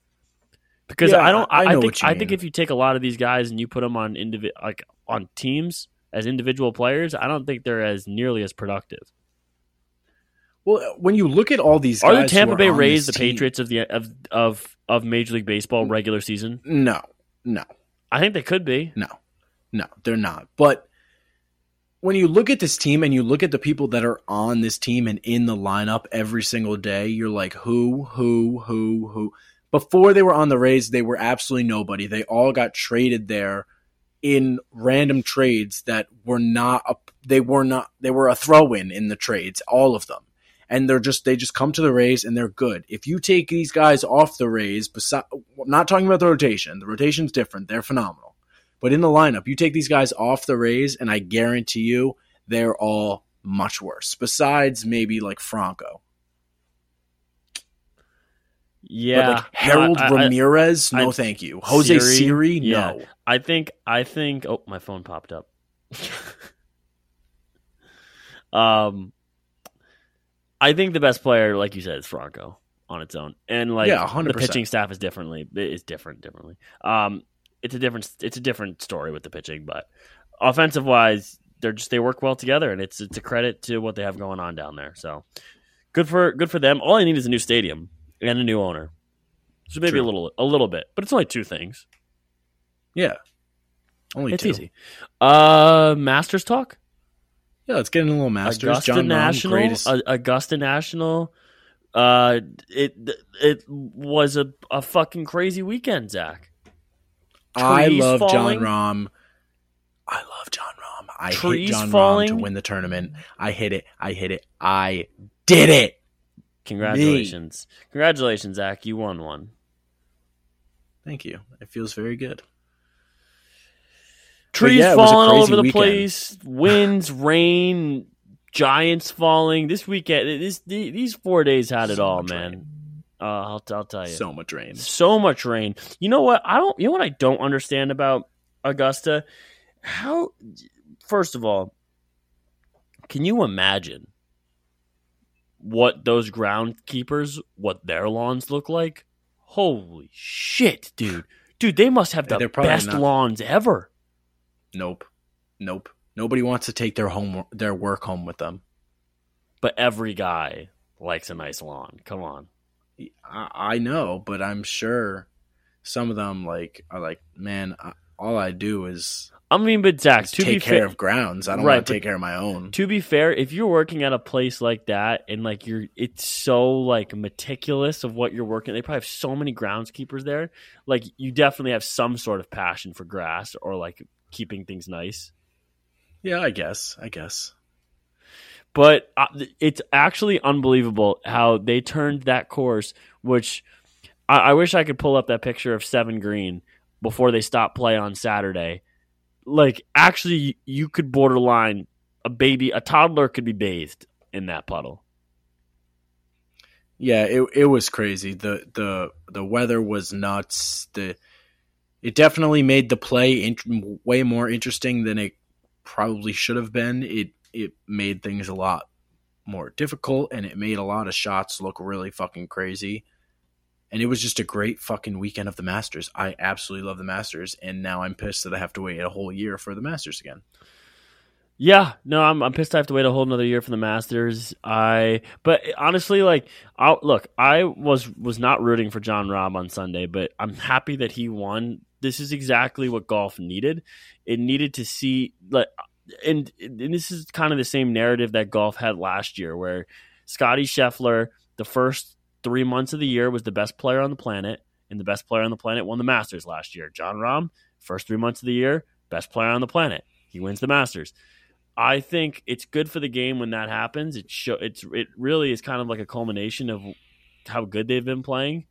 Because Yeah, I don't, I- I I, think I think if you take a lot of these guys and you put them on indivi- like on teams as individual players, I don't think they're as nearly as productive. well, when you look at all these, Are the Tampa Bay Rays the team- Patriots of the of of of Major League Baseball regular season? No, no, I think they could be. no, no, they're not. But when you look at this team and you look at the people that are on this team and in the lineup every single day, you're like, who, who, who, who? Before they were on the Rays, they were absolutely nobody. They all got traded there in random trades that were not a, they were not they were a throw in in the trades, all of them. And they're just they just come to the Rays and they're good. If you take these guys off the Rays, beside, I'm not talking about the rotation. The rotation's different. They're phenomenal. But in the lineup, you take these guys off the Rays, and I guarantee you they're all much worse. Besides maybe like Franco, Yeah, but like Harold No, I- I- Ramirez, no I- thank you. Jose Siri, Siri, yeah. no. I think I think oh my phone popped up. um I think the best player, like you said, is Franco on its own. And like Yeah, the 100%. pitching staff is differently is different differently. Um it's a different it's a different story with the pitching, but offensive wise, they're just they work well together and it's it's a credit to what they have going on down there. So good for good for them. All I need is a new stadium and a new owner. So maybe True. a little a little bit, but it's only two things. Yeah, only It's two. easy. Uh, Masters talk. Yeah, let's get in a little Masters. Augusta Jon Rahm, National. uh, Augusta National. Uh, it it was a, a fucking crazy weekend, Zach. I love falling. Jon Rahm. I love Jon Rahm. I hit Trees Jon Rahm falling. to win the tournament. I hit it. I hit it. I did it. Congratulations, congratulations, Zach. You won one. Thank you. It feels very good. Trees yeah, it was a falling all crazy over the weekend. place, winds, rain, giants falling. This weekend, this these four days had it all, much man. Uh, I'll I'll tell you, So much rain. so much rain. You know what? I don't. You know what I don't understand about Augusta? How? First of all, can you imagine what those groundkeepers, what their lawns look like? Holy shit, dude! Dude, they must have the best not- lawns ever. Nope. Nope. Nobody wants to take their home their work home with them. But every guy likes a nice lawn. Come on. I, I know, but I'm sure some of them like are like, man, I, all I do is, I mean, but Zach, to be take care fair, of grounds. I don't Right, want to take care of my own. to be fair, if you're working at a place like that and like you're, it's so like meticulous of what you're working. They probably have so many groundskeepers there. Like you definitely have some sort of passion for grass or like keeping things nice. Yeah, I guess. I guess. But uh, it's actually unbelievable how they turned that course, which I, I wish I could pull up that picture of Seven Green before they stopped play on Saturday. Like, actually, you could borderline a baby, a toddler could be bathed in that puddle. Yeah, it it was crazy. The the the weather was nuts. The it definitely made the play int- way more interesting than it probably should have been. It it made things a lot more difficult and it made a lot of shots look really fucking crazy. And it was just a great fucking weekend of the Masters. I absolutely love the Masters and now I'm pissed that I have to wait a whole year for the Masters again. Yeah, no, I'm I'm pissed. I have to wait a whole another year for the Masters. I, but honestly, like, I look, I was was not rooting for Jon Rahm on Sunday, but I'm happy that he won. This is exactly what golf needed. It needed to see like, and and this is kind of the same narrative that golf had last year, where Scottie Scheffler, the first three months of the year, was the best player on the planet, and the best player on the planet won the Masters last year. Jon Rahm, first three months of the year, best player on the planet, he wins the Masters. I think it's good for the game when that happens. It show it's it really is kind of like a culmination of how good they've been playing.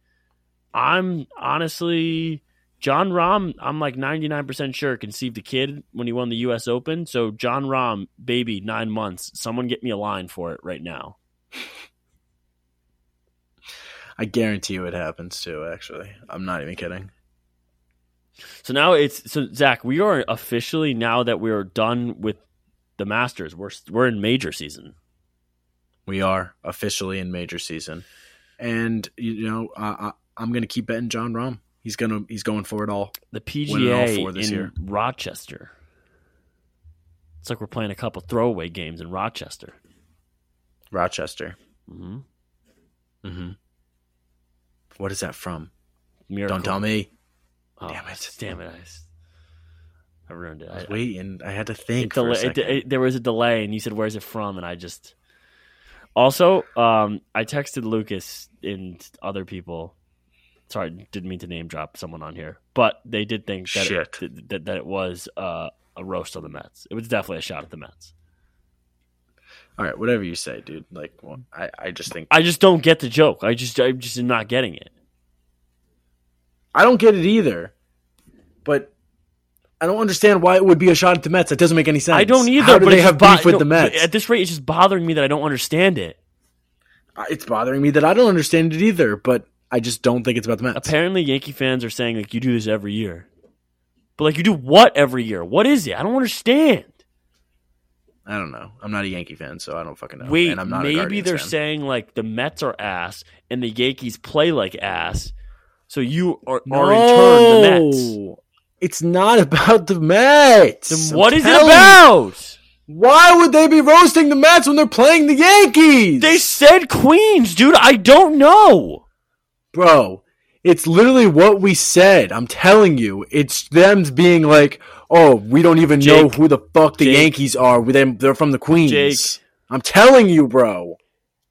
I'm honestly Jon Rahm. I'm like 99 percent sure conceived a kid when he won the U.S. Open. So Jon Rahm, baby, nine months. Someone get me a line for it right now. I guarantee you it happens too, actually. I'm not even kidding. So now it's so Zach. We are officially now that we are done with the Masters. We're we're in major season. We are officially in major season, and you know I, I, I'm going to keep betting Jon Rahm. He's gonna he's going for it all. the all PGA this in year. Rochester. It's like we're playing a couple throwaway games in Rochester. Rochester. hmm Mm-hmm. What is that from? Miracle. Don't tell me. Oh, Damn it. Damn it! I ruined it. I was I- waiting. I had to think for a dela- it- it- there was a delay, and you said, "Where's it from?" And I just. Also, um, I texted Lucas and other people. Sorry, didn't mean to name drop someone on here, but they did think that Shit. It, that, that it was uh, a roast on the Mets. It was definitely a shot at the Mets. All right, whatever you say, dude. Like, well, I, I just think I just don't get the joke. I just I'm just not getting it. I don't get it either. But I don't understand why it would be a shot at the Mets. That doesn't make any sense. I don't either. How do but they have bo- beef with no, the Mets? At this rate, it's just bothering me that I don't understand it. Uh, It's bothering me that I don't understand it either. But I just don't think it's about the Mets. Apparently, Yankee fans are saying like you do this every year, but like you do what every year? What is it? I don't understand. I don't know. I'm not a Yankee fan, so I don't fucking know. Wait, and I'm not maybe Guardians they're fan. saying like the Mets are ass and the Yankees play like ass, so you are, are in turn the Mets. It's not about the Mets. Then I'm what is it telling you. about? Why would they be roasting the Mets when they're playing the Yankees? They said Queens, dude. I don't know. Bro, it's literally what we said. I'm telling you. It's them being like, oh, we don't even know who the fuck the Jake. Yankees are. They- They're from the Queens. Jake. I'm telling you, bro.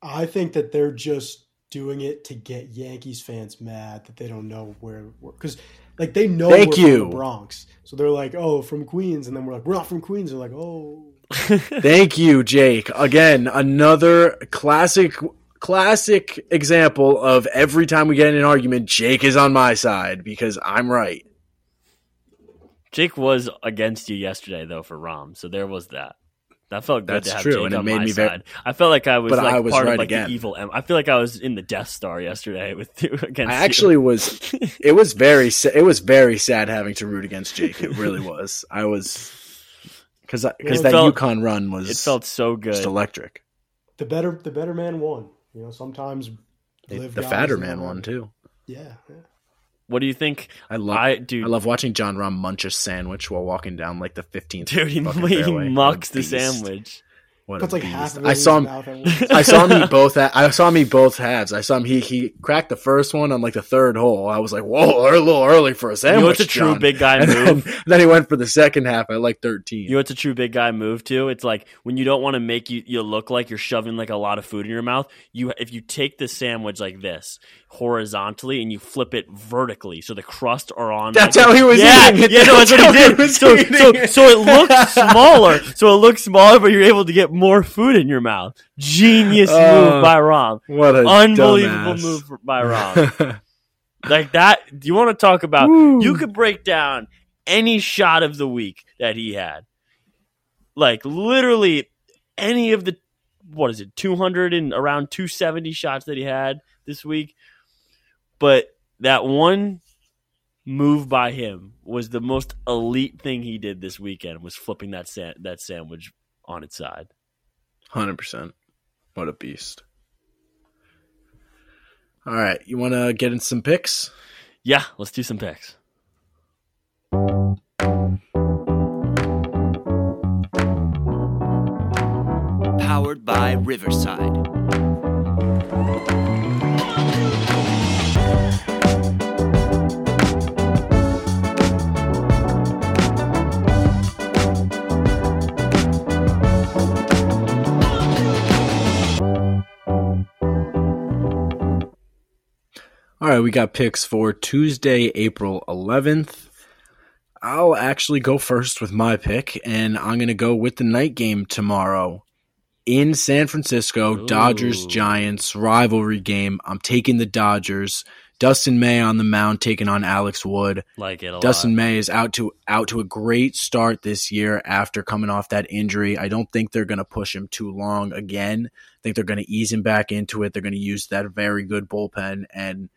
I think that they're just doing it to get Yankees fans mad that they don't know where because like they know Thank we're you. from the Bronx, so they're like, oh, from Queens, and then we're like, we're not from Queens. They're like, oh, Thank you, Jake. Again, another classic classic example of every time we get in an argument, Jake is on my side because I'm right. Jake was against you yesterday though for Rahm, so there was that. That felt good That's to have true, Jake and it on made my me very- side. I felt like I was like I was part right of like again. the evil. Em- I feel like I was in the Death Star yesterday with you against. I you. actually was. It was very. sa- It was very sad having to root against Jake. It really was. I was because because that felt- Yukon run was it felt so good. just electric. The better the better man won. You know, sometimes The, live the fatter man all won too. Yeah, yeah. What do you think? I love. I I, love watching Jon Rahm munch a sandwich while walking down like the fifteenth. dude, he, he mucks the sandwich. What a Puts like beast. half of I saw his him. mouth at once. I saw him eat both. Ha- I saw him eat both halves. I saw him. He he cracked the first one on like the third hole. I was like, whoa, a little early for a sandwich. You sandwich. know what's a true John. big guy And move? then, then he went for the second half at like thirteen. You know it's a true big guy move too? It's like when you don't want to make you you look like you're shoving like a lot of food in your mouth. You if you take the sandwich like this horizontally and you flip it vertically, so the crust are on. That's like, how he was yeah, eating it. Yeah, no, that's That's what he how he did. so, so, it. so it looks smaller. So it looks smaller, but you're able to get more food in your mouth. Genius Uh, move by Rahm. what a Unbelievable dumbass. move by Rahm. like that. Do you want to talk about? Woo. You could break down any shot of the week that he had. Like literally any of the what is it, two hundred and around two seventy shots that he had this week. But that one move by him was the most elite thing he did this weekend was flipping that sa- that sandwich on its side. Hundred percent. What a beast. All right, you want to get in some picks? Yeah, let's do some picks. Powered by Riverside. Right, we got picks for Tuesday, April 11th. I'll actually go first with my pick, and I'm going to go with the night game tomorrow in San Francisco. Ooh. Dodgers Giants rivalry game. I'm taking the Dodgers. Dustin May on the mound taking on Alex Wood. Like it a Dustin lot. May is out to out to a great start this year after coming off that injury. I don't think they're going to push him too long again. I think they're going to ease him back into it. They're going to use that very good bullpen and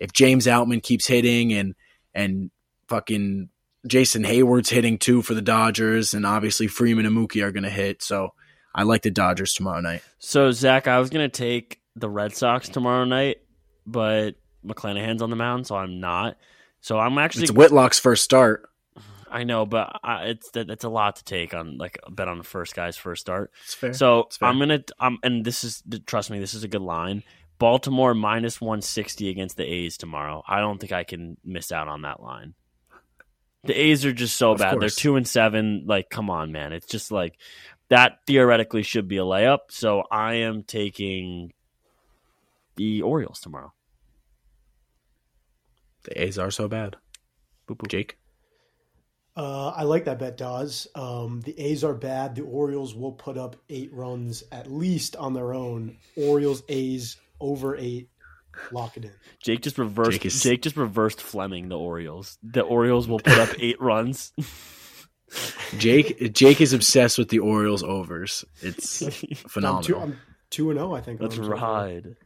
if James Outman keeps hitting and and fucking Jason Heyward's hitting too for the Dodgers and obviously Freeman and Mookie are going to hit. So I like the Dodgers tomorrow night. So Zach, I was gonna take the Red Sox tomorrow night, but McClanahan's on the mound, so I'm not. So I'm actually It's Whitlock's first start. I know, but I, it's that it's a lot to take on like a bet on the first guy's first start. It's fair. So. I'm gonna um and this is trust me, this is a good line. Baltimore minus 160 against the A's tomorrow. I don't think I can miss out on that line. The A's are just so Of bad. course. They're two and seven. Like, come on, man. It's just like that theoretically should be a layup. So I am taking the Orioles tomorrow. the A's are so bad. Boop, boop. Jake. Uh, I like that bet, Dawes. Um, the A's are bad. The Orioles will put up eight runs at least on their own. Orioles, A's over eight. Lock it in. Jake just reversed. Jake is- Jake just reversed Fleming. The Orioles. The Orioles will put up eight runs. Jake Jake is obsessed with the Orioles overs. It's phenomenal. I'm two and zero. I think. Let's them so ride.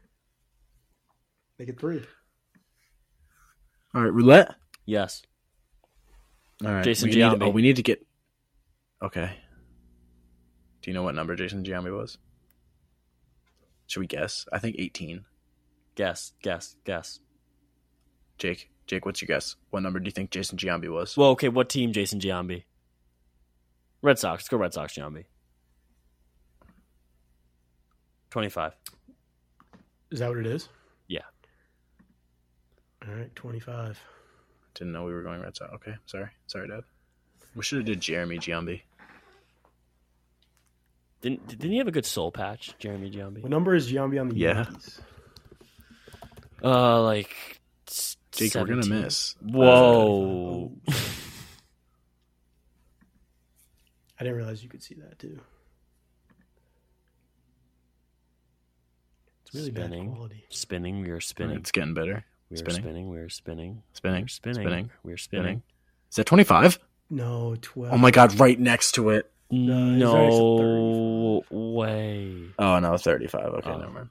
Make it three. All right, roulette. Yes. All right, Jason we need, Giambi. oh, we need to get. Okay. Do you know what number Jason Giambi was? Should we guess? I think eighteen. Guess. Guess. Guess. Jake, Jake, what's your guess? What number do you think Jason Giambi was? Well, okay. What team? Jason Giambi. Red Sox. Let's go Red Sox. Giambi. Twenty-five. Is that what it is? Yeah. All right, twenty-five. Didn't know we were going Red Sox. Okay, sorry, sorry, Dad. We should have did Jeremy Giambi. Didn't Didn't he have a good soul patch, Jeremy Giambi? What number is Giambi on the Yeah. Yankees? Uh, like. s- Jake, we're gonna miss. Whoa. I didn't realize you could see that too. It's really bad Spinning. quality. Spinning. We are spinning. It's getting better. We are spinning. spinning. We are spinning. Spinning. We're spinning. Spinning. We're Spinning. spinning. Is that 25? No, twelve. Oh my god, right next to it. No way. Oh no, 35. Okay, Oh. never mind.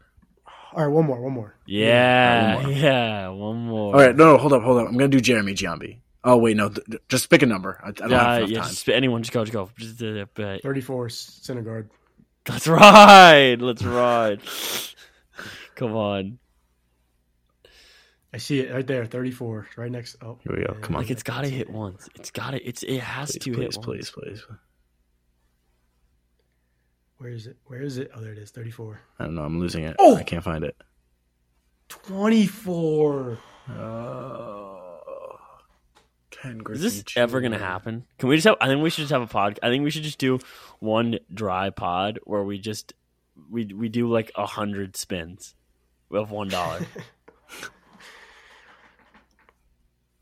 All right, one more, one more. Yeah, one more. yeah. One more. All right, no, no, hold up, hold up. I'm gonna do Jeremy Giambi. Oh wait, no, th- th- just pick a number. I, I don't Yeah, have enough yeah. time. Just, anyone, just go, just go. Just, uh, but- Thirty-four, Syndergaard. Let's ride. Let's ride. Come on. I see it right there, thirty-four, right next. Oh, Here we go. man. Come on. Like it's gotta hit once. It's gotta. It's it has please, to please, hit please, once. please. Where is it? Where is it? Oh, there it is. Thirty-four. I don't know. I'm losing it. Oh! I can't find it. Twenty-four. Uh, oh, Ken Is this Griffey ever gonna happen? Can we just have? I think we should just have a pod. I think we should just do one dry pod where we just we we do like a hundred spins of one dollar.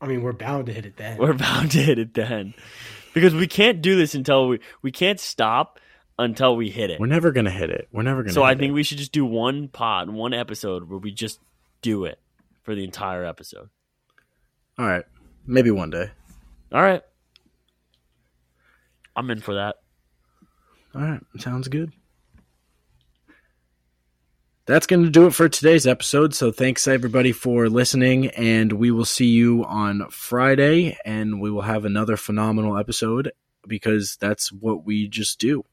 I mean, we're bound to hit it then. We're bound to hit it then, because we can't do this until we we can't stop until we hit it. We're never gonna hit it. We're never gonna. So I think it. we should just do one pod, one episode where we just do it for the entire episode. All right, maybe one day. All right, I'm in for that. All right, sounds good. That's going to do it for today's episode. So thanks everybody for listening, and we will see you on Friday, and we will have another phenomenal episode because that's what we just do.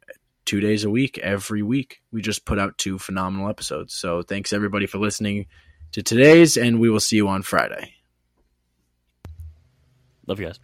Two days a week, every week, we just put out two phenomenal episodes. So thanks everybody for listening to today's, and we will see you on Friday. Love you guys.